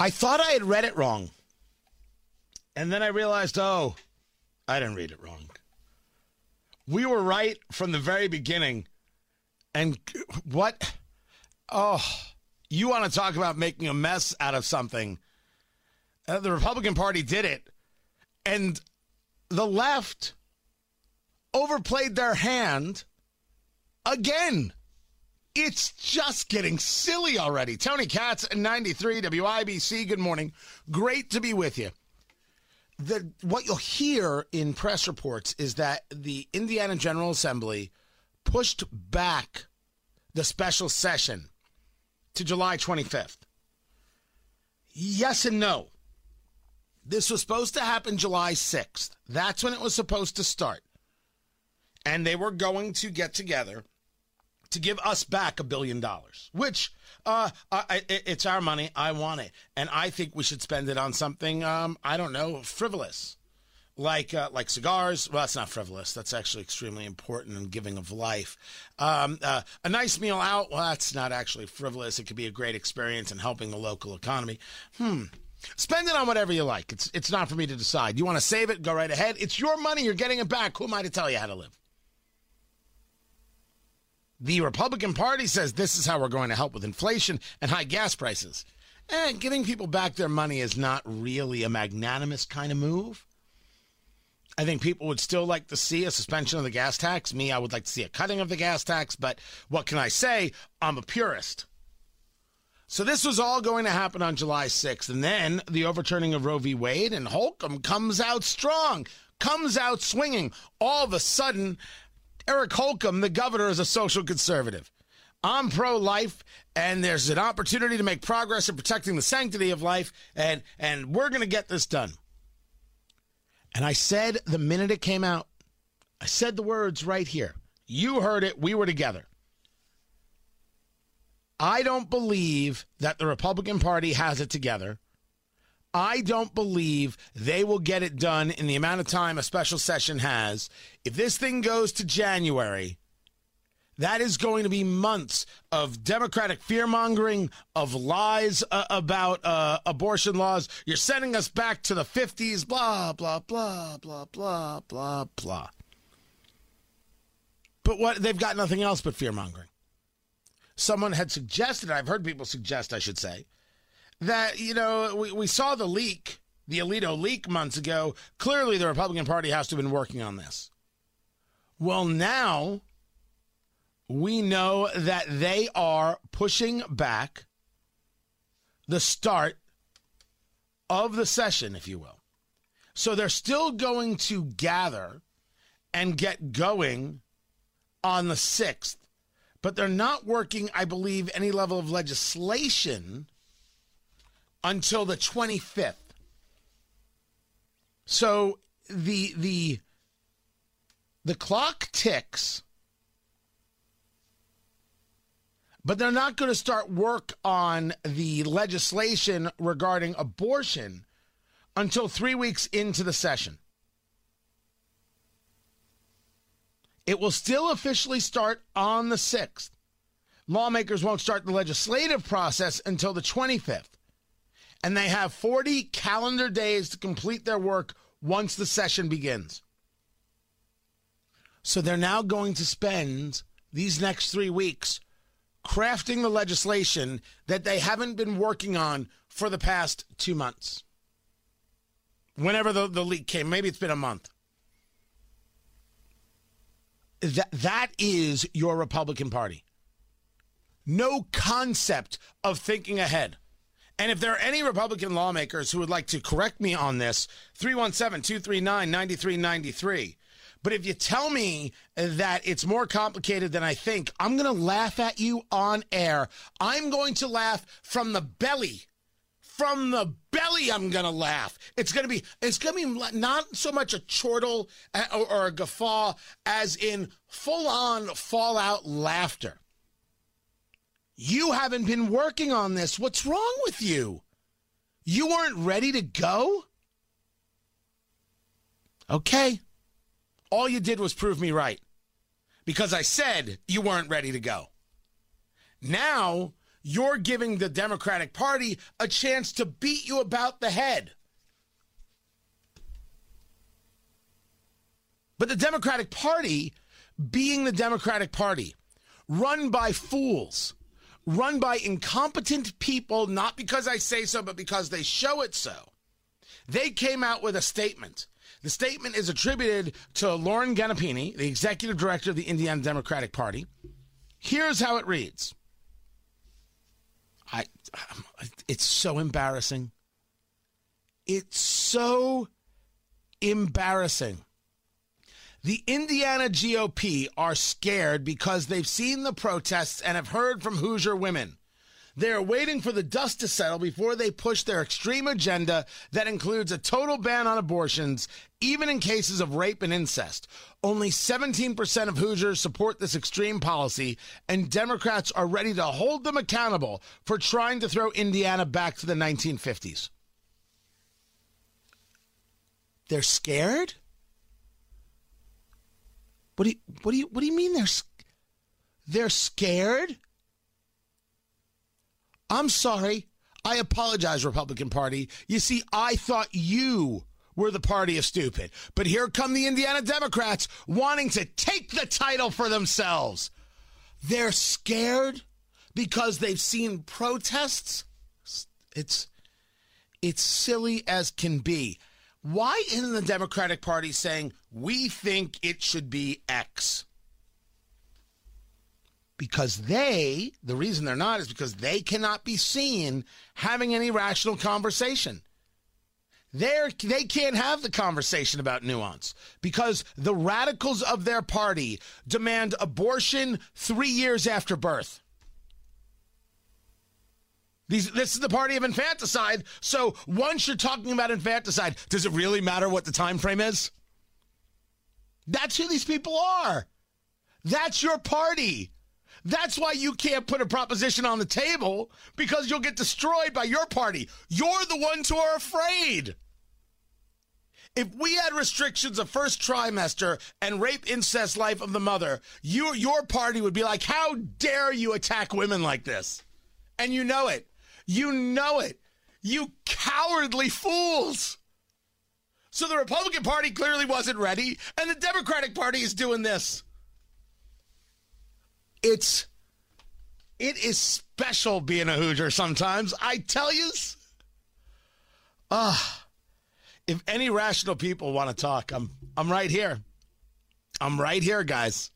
I thought I had read it wrong. And then I realized, oh, I didn't read it wrong. We were right from the very beginning. And what? Oh, you want to talk about making a mess out of something? Uh, the Republican Party did it. And the left overplayed their hand again. It's just getting silly already. Tony Katz, 93 WIBC. Good morning. Great to be with you. The, what you'll hear in press reports is that the Indiana General Assembly pushed back the special session to July 25th. Yes and no. This was supposed to happen July 6th. That's when it was supposed to start. And they were going to get together to give us back a billion dollars, which uh, I, it's our money. I want it, and I think we should spend it on something. Um, I don't know, frivolous, like uh, like cigars. Well, that's not frivolous. That's actually extremely important in giving of life. Um, uh, a nice meal out. Well, that's not actually frivolous. It could be a great experience in helping the local economy. Hmm. Spend it on whatever you like. It's it's not for me to decide. You want to save it? Go right ahead. It's your money. You're getting it back. Who am I to tell you how to live? The Republican Party says this is how we're going to help with inflation and high gas prices. And giving people back their money is not really a magnanimous kind of move. I think people would still like to see a suspension of the gas tax. Me, I would like to see a cutting of the gas tax, but what can I say? I'm a purist. So this was all going to happen on July 6th. And then the overturning of Roe v. Wade and Holcomb comes out strong, comes out swinging. All of a sudden, Eric Holcomb, the governor, is a social conservative. I'm pro life, and there's an opportunity to make progress in protecting the sanctity of life, and, and we're going to get this done. And I said the minute it came out, I said the words right here. You heard it. We were together. I don't believe that the Republican Party has it together. I don't believe they will get it done in the amount of time a special session has. If this thing goes to January, that is going to be months of Democratic fear mongering, of lies uh, about uh, abortion laws. You're sending us back to the 50s, blah, blah, blah, blah, blah, blah, blah. But what they've got nothing else but fear mongering. Someone had suggested, I've heard people suggest, I should say, that, you know, we, we saw the leak, the Alito leak months ago. Clearly, the Republican Party has to have been working on this. Well, now we know that they are pushing back the start of the session, if you will. So they're still going to gather and get going on the 6th, but they're not working, I believe, any level of legislation until the 25th. So the the the clock ticks but they're not going to start work on the legislation regarding abortion until 3 weeks into the session. It will still officially start on the 6th. Lawmakers won't start the legislative process until the 25th and they have 40 calendar days to complete their work once the session begins. So they're now going to spend these next three weeks crafting the legislation that they haven't been working on for the past two months. Whenever the, the leak came, maybe it's been a month. That, that is your Republican Party. No concept of thinking ahead. And if there are any Republican lawmakers who would like to correct me on this, 317 239 9393. But if you tell me that it's more complicated than I think, I'm going to laugh at you on air. I'm going to laugh from the belly. From the belly, I'm going to laugh. It's going to be, it's going to be not so much a chortle uh, or, or a guffaw as in full on fallout laughter. You haven't been working on this. What's wrong with you? You weren't ready to go? Okay. All you did was prove me right because I said you weren't ready to go. Now you're giving the Democratic Party a chance to beat you about the head. But the Democratic Party, being the Democratic Party, run by fools, run by incompetent people, not because I say so, but because they show it so, they came out with a statement. The statement is attributed to Lauren Ganapini, the executive director of the Indiana Democratic Party. Here's how it reads. I um, it's so embarrassing. It's so embarrassing. The Indiana GOP are scared because they've seen the protests and have heard from Hoosier women. They are waiting for the dust to settle before they push their extreme agenda that includes a total ban on abortions, even in cases of rape and incest. Only 17% of Hoosiers support this extreme policy, and Democrats are ready to hold them accountable for trying to throw Indiana back to the 1950s. They're scared? What do you, what do you, what do you mean they're, they're scared? I'm sorry. I apologize, Republican Party. You see, I thought you were the party of stupid. But here come the Indiana Democrats wanting to take the title for themselves. They're scared because they've seen protests. It's it's silly as can be. Why isn't the Democratic Party saying, we think it should be X? Because they, the reason they're not is because they cannot be seen having any rational conversation. They're, they can't have the conversation about nuance because the radicals of their party demand abortion three years after birth. These, this is the party of infanticide. So once you're talking about infanticide, does it really matter what the time frame is? That's who these people are. That's your party. That's why you can't put a proposition on the table because you'll get destroyed by your party. You're the ones who are afraid. If we had restrictions of first trimester and rape, incest, life of the mother, you, your party would be like, how dare you attack women like this? And you know it. You know it. You cowardly fools. So the Republican Party clearly wasn't ready, and the Democratic Party is doing this. It's it is special being a Hoosier sometimes. I tell you. Ah, uh, if any rational people want to talk, I'm I'm right here. I'm right here, guys.